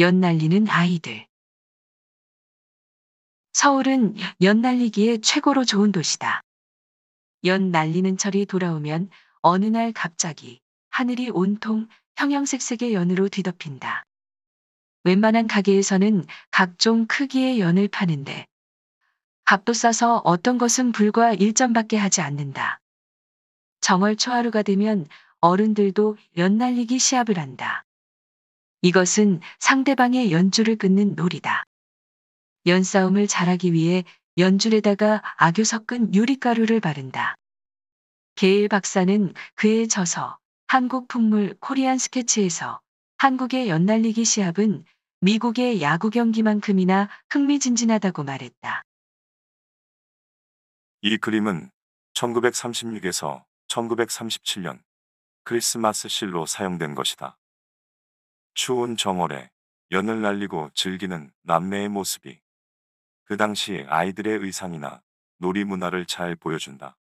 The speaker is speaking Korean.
연 날리는 아이들. 서울은 연 날리기에 최고로 좋은 도시다. 연 날리는 철이 돌아오면 어느 날 갑자기 하늘이 온통 형형색색의 연으로 뒤덮인다. 웬만한 가게에서는 각종 크기의 연을 파는데 값도 싸서 어떤 것은 불과 1점밖에 하지 않는다. 정월 초하루가 되면 어른들도 연 날리기 시합을 한다. 이것은 상대방의 연줄을 끊는 놀이다. 연싸움을 잘하기 위해 연줄에다가 악유 섞은 유리가루를 바른다. 게일 박사는 그에 져서 한국 풍물 코리안 스케치에서 한국의 연날리기 시합은 미국의 야구 경기만큼이나 흥미진진하다고 말했다. 이 그림은 1936에서 1937년 크리스마스 실로 사용된 것이다. 추운 정월에 연을 날리고 즐기는 남매의 모습이 그 당시 아이들의 의상이나 놀이 문화를 잘 보여준다.